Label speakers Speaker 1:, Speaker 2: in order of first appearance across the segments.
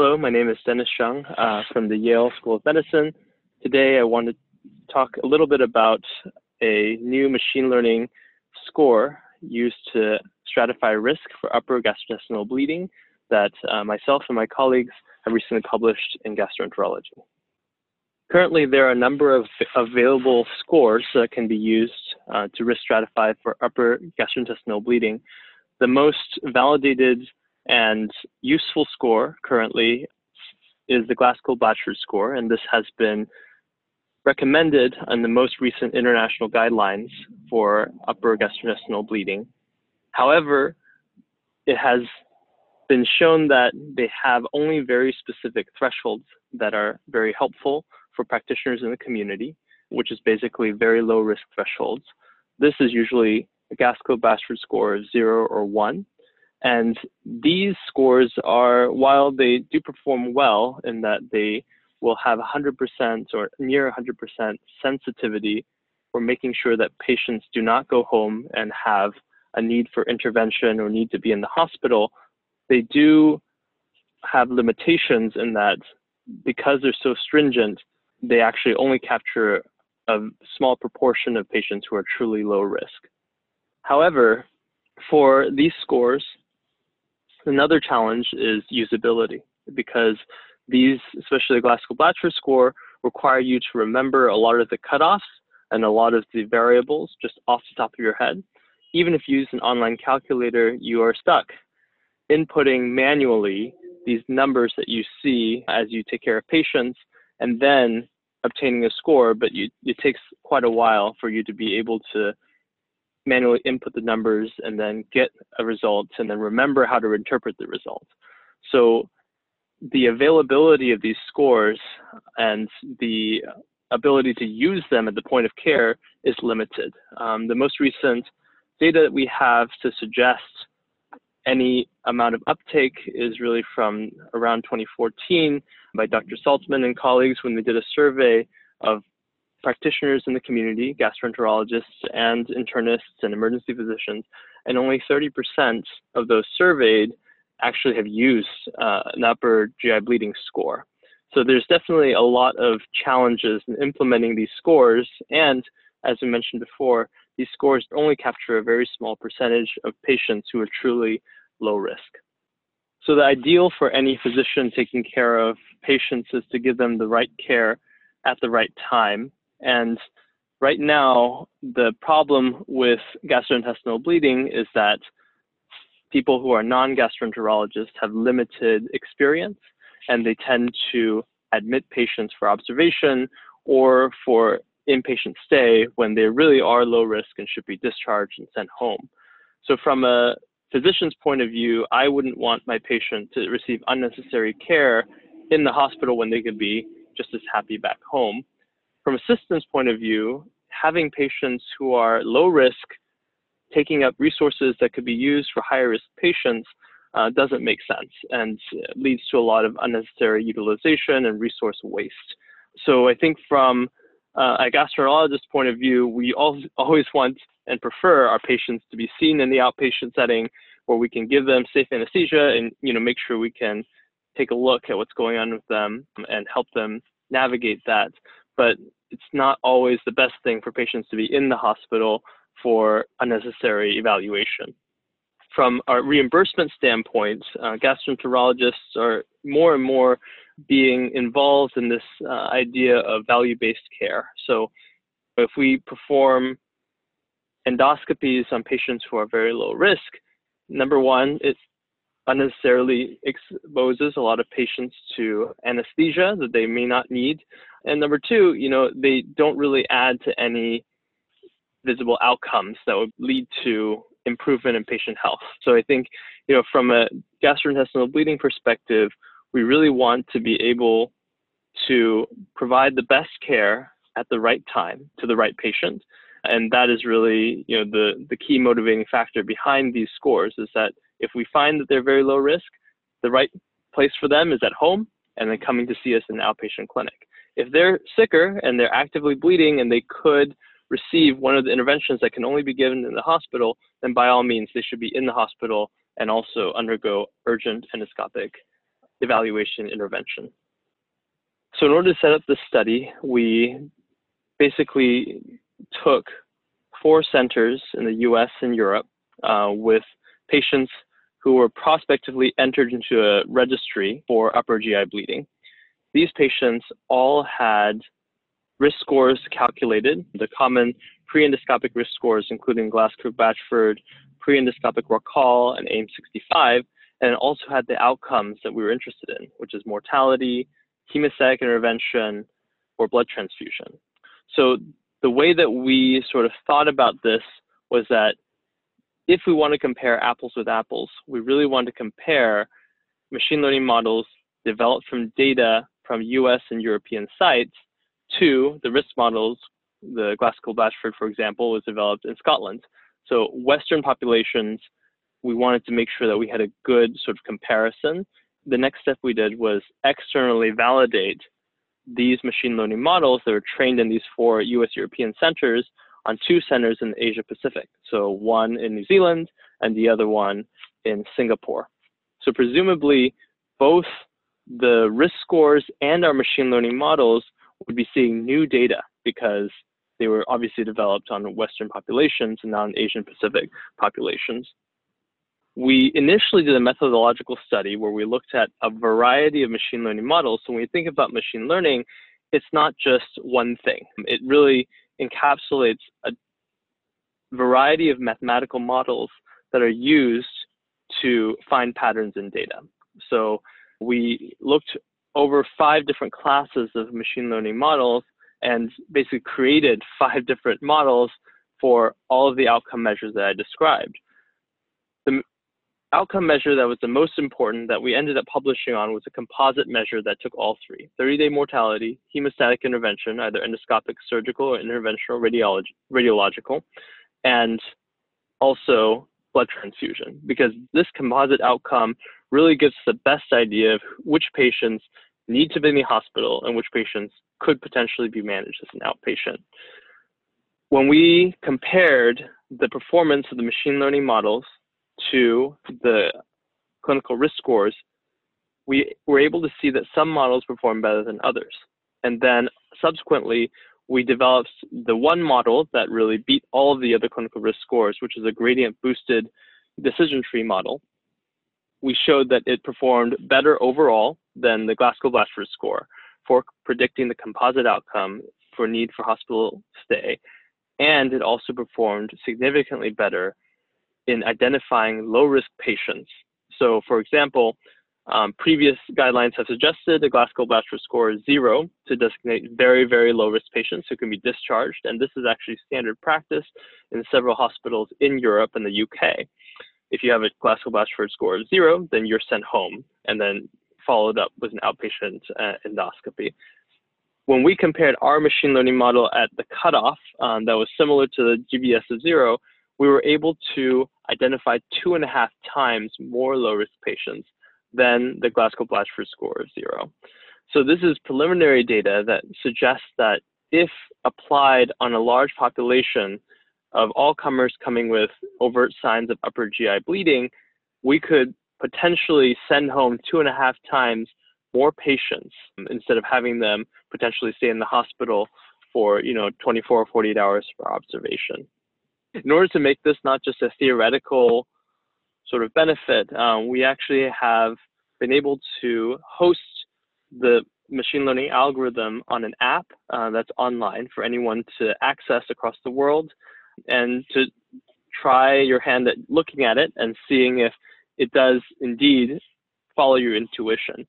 Speaker 1: Hello, my name is Dennis Shung uh, from the Yale School of Medicine. Today I want to talk a little bit about a new machine learning score used to stratify risk for upper gastrointestinal bleeding that uh, myself and my colleagues have recently published in gastroenterology. Currently, there are a number of available scores that can be used uh, to risk stratify for upper gastrointestinal bleeding. The most validated and useful score currently is the Glasgow-Blatchford score, and this has been recommended in the most recent international guidelines for upper gastrointestinal bleeding. However, it has been shown that they have only very specific thresholds that are very helpful for practitioners in the community, which is basically very low risk thresholds. This is usually a Glasgow-Blatchford score of zero or one. And these scores are, while they do perform well in that they will have 100% or near 100% sensitivity for making sure that patients do not go home and have a need for intervention or need to be in the hospital, they do have limitations in that because they're so stringent, they actually only capture a small proportion of patients who are truly low risk. However, for these scores, another challenge is usability because these, especially the Glasgow-Blatchford score, require you to remember a lot of the cutoffs and a lot of the variables just off the top of your head. Even if you use an online calculator, you are stuck inputting manually these numbers that you see as you take care of patients and then obtaining a score, but you, it takes quite a while for you to be able to manually input the numbers and then get a result and then remember how to interpret the result. So the availability of these scores and the ability to use them at the point of care is limited. Um, the most recent data that we have to suggest any amount of uptake is really from around 2014 by Dr. Saltzman and colleagues when they did a survey of practitioners in the community, gastroenterologists and internists and emergency physicians, and only 30% of those surveyed actually have used uh, an upper GI bleeding score. So there's definitely a lot of challenges in implementing these scores. And as we mentioned before, these scores only capture a very small percentage of patients who are truly low risk. So the ideal for any physician taking care of patients is to give them the right care at the right time. And right now, the problem with gastrointestinal bleeding is that people who are non-gastroenterologists have limited experience and they tend to admit patients for observation or for inpatient stay when they really are low risk and should be discharged and sent home. So from a physician's point of view, I wouldn't want my patient to receive unnecessary care in the hospital when they could be just as happy back home. From a system's point of view, having patients who are low risk taking up resources that could be used for higher risk patients uh, doesn't make sense and leads to a lot of unnecessary utilization and resource waste. So I think from uh, a gastroenterologist point of view, we all, always want and prefer our patients to be seen in the outpatient setting where we can give them safe anesthesia and you know make sure we can take a look at what's going on with them and help them navigate that. But it's not always the best thing for patients to be in the hospital for unnecessary evaluation. From a reimbursement standpoint, uh, gastroenterologists are more and more being involved in this uh, idea of value-based care. So if we perform endoscopies on patients who are very low risk, number one, it unnecessarily exposes a lot of patients to anesthesia that they may not need. And number two, you know, they don't really add to any visible outcomes that would lead to improvement in patient health. So I think, you know, from a gastrointestinal bleeding perspective, we really want to be able to provide the best care at the right time to the right patient. And that is really, you know, the, the key motivating factor behind these scores is that if we find that they're very low risk, the right place for them is at home and then coming to see us in an outpatient clinic. If they're sicker and they're actively bleeding and they could receive one of the interventions that can only be given in the hospital, then by all means, they should be in the hospital and also undergo urgent endoscopic evaluation intervention. So in order to set up this study, we basically took four centers in the US and Europe uh, with patients who were prospectively entered into a registry for upper GI bleeding. These patients all had risk scores calculated, the common pre-endoscopic risk scores, including Glasgow-Blatchford, pre-endoscopic Rockall, and AIMS65, and also had the outcomes that we were interested in, which is mortality, hemostatic intervention, or blood transfusion. So the way that we sort of thought about this was that if we want to compare apples with apples, we really want to compare machine learning models developed from data from US and European sites to the risk models. The Glasgow Blatchford, for example, was developed in Scotland. So Western populations, we wanted to make sure that we had a good sort of comparison. The next step we did was externally validate these machine learning models that were trained in these four US European centers on two centers in Asia Pacific. So one in New Zealand and the other one in Singapore. So presumably both the risk scores and our machine learning models would be seeing new data because they were obviously developed on Western populations and non Asian Pacific populations. We initially did a methodological study where we looked at a variety of machine learning models. So when we think about machine learning, it's not just one thing. It really encapsulates a variety of mathematical models that are used to find patterns in data. So we looked over five different classes of machine learning models and basically created five different models for all of the outcome measures that I described. The outcome measure that was the most important that we ended up publishing on was a composite measure that took all three 30 day mortality, hemostatic intervention, either endoscopic, surgical, or interventional radiology, radiological, and also blood transfusion, because this composite outcome really gives the best idea of which patients need to be in the hospital and which patients could potentially be managed as an outpatient. When we compared the performance of the machine learning models to the clinical risk scores, we were able to see that some models perform better than others. And then subsequently, we developed the one model that really beat all of the other clinical risk scores, which is a gradient boosted decision tree model. We showed that it performed better overall than the Glasgow Blatchford score for predicting the composite outcome for need for hospital stay. And it also performed significantly better in identifying low risk patients. So, for example, um, previous guidelines have suggested a Glasgow Blatchford score is zero to designate very, very low risk patients who can be discharged. And this is actually standard practice in several hospitals in Europe and the UK. If you have a Glasgow Blatchford score of zero, then you're sent home and then followed up with an outpatient uh, endoscopy. When we compared our machine learning model at the cutoff um, that was similar to the GBS of zero, we were able to identify two and a half times more low risk patients than the Glasgow Blatchford score of zero. So this is preliminary data that suggests that if applied on a large population of all comers coming with overt signs of upper GI bleeding, we could potentially send home two and a half times more patients instead of having them potentially stay in the hospital for you know 24 or 48 hours for observation. In order to make this not just a theoretical sort of benefit, um, we actually have been able to host the machine learning algorithm on an app uh, that's online for anyone to access across the world and to try your hand at looking at it and seeing if it does indeed follow your intuition.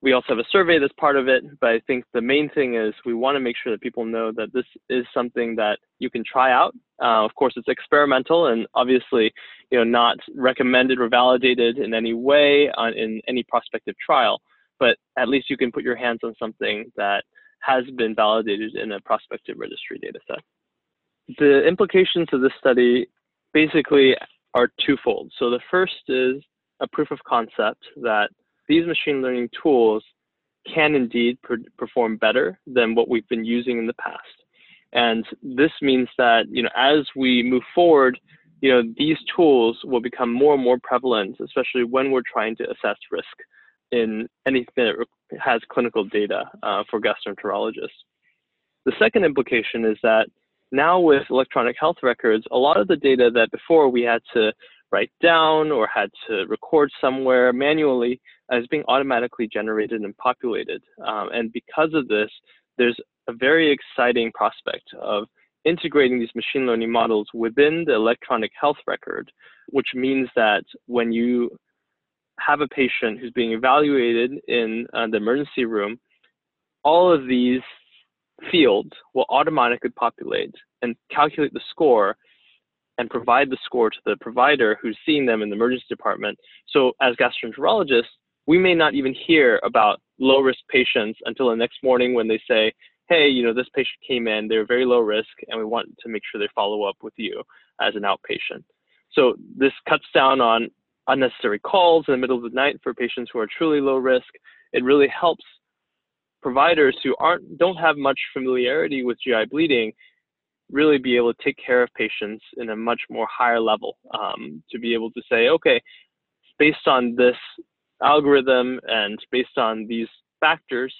Speaker 1: We also have a survey that's part of it, but I think the main thing is we want to make sure that people know that this is something that you can try out. Uh, of course, it's experimental and obviously, you know, not recommended or validated in any way on, in any prospective trial, but at least you can put your hands on something that has been validated in a prospective registry data set. The implications of this study basically are twofold. So the first is a proof of concept that these machine learning tools can indeed perform better than what we've been using in the past. And this means that, you know, as we move forward, you know, these tools will become more and more prevalent, especially when we're trying to assess risk. in anything that has clinical data uh, for gastroenterologists. The second implication is that now with electronic health records, a lot of the data that before we had to write down or had to record somewhere manually is being automatically generated and populated. Um, and because of this, there's a very exciting prospect of integrating these machine learning models within the electronic health record, which means that when you have a patient who's being evaluated in uh, the emergency room, all of these fields will automatically populate and calculate the score and provide the score to the provider who's seeing them in the emergency department. So as gastroenterologists, we may not even hear about low risk patients until the next morning when they say, hey, you know, this patient came in, they're very low risk, and we want to make sure they follow up with you as an outpatient. So this cuts down on unnecessary calls in the middle of the night for patients who are truly low risk. It really helps providers who aren't don't have much familiarity with GI bleeding really be able to take care of patients in a much more higher level um, to be able to say, okay, based on this algorithm and based on these factors,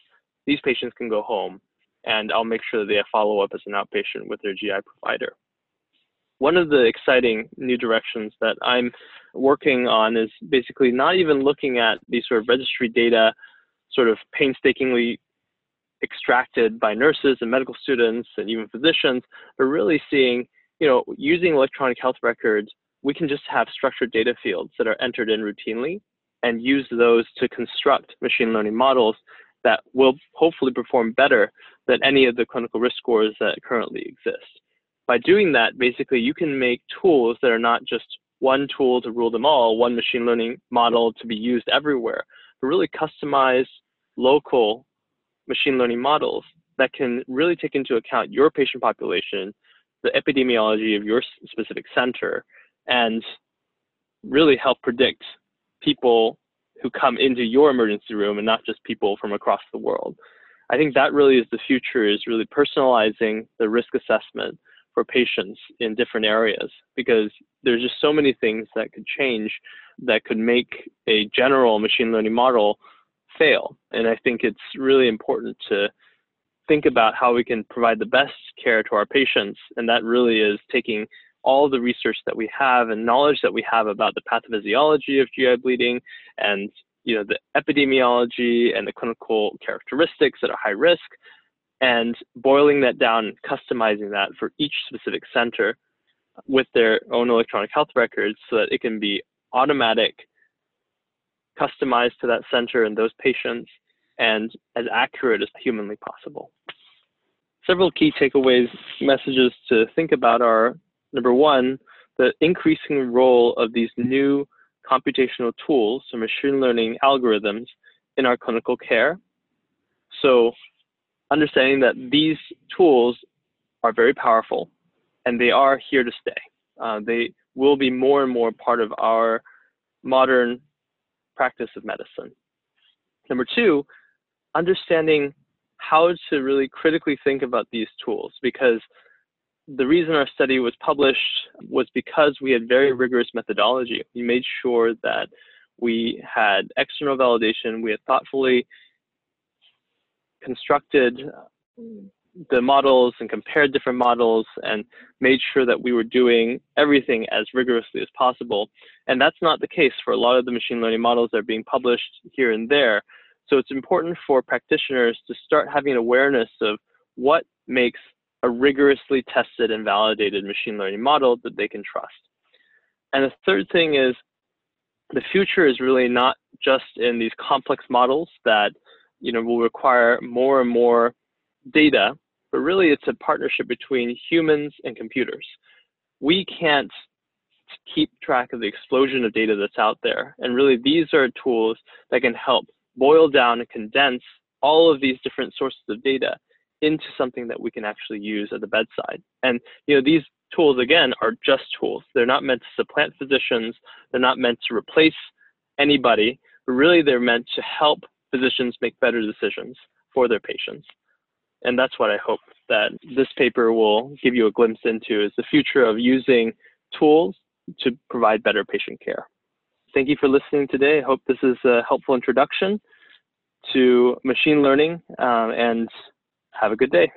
Speaker 1: these patients can go home and I'll make sure that they have follow up as an outpatient with their GI provider. One of the exciting new directions that I'm working on is basically not even looking at these sort of registry data sort of painstakingly extracted by nurses and medical students and even physicians, but really seeing, you know, using electronic health records, we can just have structured data fields that are entered in routinely and use those to construct machine learning models that will hopefully perform better than any of the clinical risk scores that currently exist. By doing that, basically, you can make tools that are not just one tool to rule them all, one machine learning model to be used everywhere, but really customize local machine learning models that can really take into account your patient population, the epidemiology of your specific center, and really help predict people who come into your emergency room and not just people from across the world. I think that really is the future is really personalizing the risk assessment for patients in different areas because there's just so many things that could change that could make a general machine learning model fail. And I think it's really important to think about how we can provide the best care to our patients. And that really is taking all the research that we have and knowledge that we have about the pathophysiology of GI bleeding and you know the epidemiology and the clinical characteristics that are high risk and boiling that down customizing that for each specific center with their own electronic health records so that it can be automatic customized to that center and those patients and as accurate as humanly possible. Several key takeaways messages to think about are number one, the increasing role of these new computational tools, so machine learning algorithms in our clinical care. So understanding that these tools are very powerful and they are here to stay. Uh, they will be more and more part of our modern practice of medicine. Number two, understanding how to really critically think about these tools because the reason our study was published was because we had very rigorous methodology. We made sure that we had external validation, we had thoughtfully constructed the models and compared different models and made sure that we were doing everything as rigorously as possible. And that's not the case for a lot of the machine learning models that are being published here and there. So it's important for practitioners to start having awareness of what makes a rigorously tested and validated machine learning model that they can trust. And the third thing is the future is really not just in these complex models that you know will require more and more data but really it's a partnership between humans and computers. We can't keep track of the explosion of data that's out there. And really, these are tools that can help boil down and condense all of these different sources of data into something that we can actually use at the bedside. And you know, these tools again are just tools. They're not meant to supplant physicians. They're not meant to replace anybody, but really they're meant to help physicians make better decisions for their patients and that's what I hope that this paper will give you a glimpse into is the future of using tools to provide better patient care. thank you for listening today. I hope this is a helpful introduction to machine learning um, and have a good day.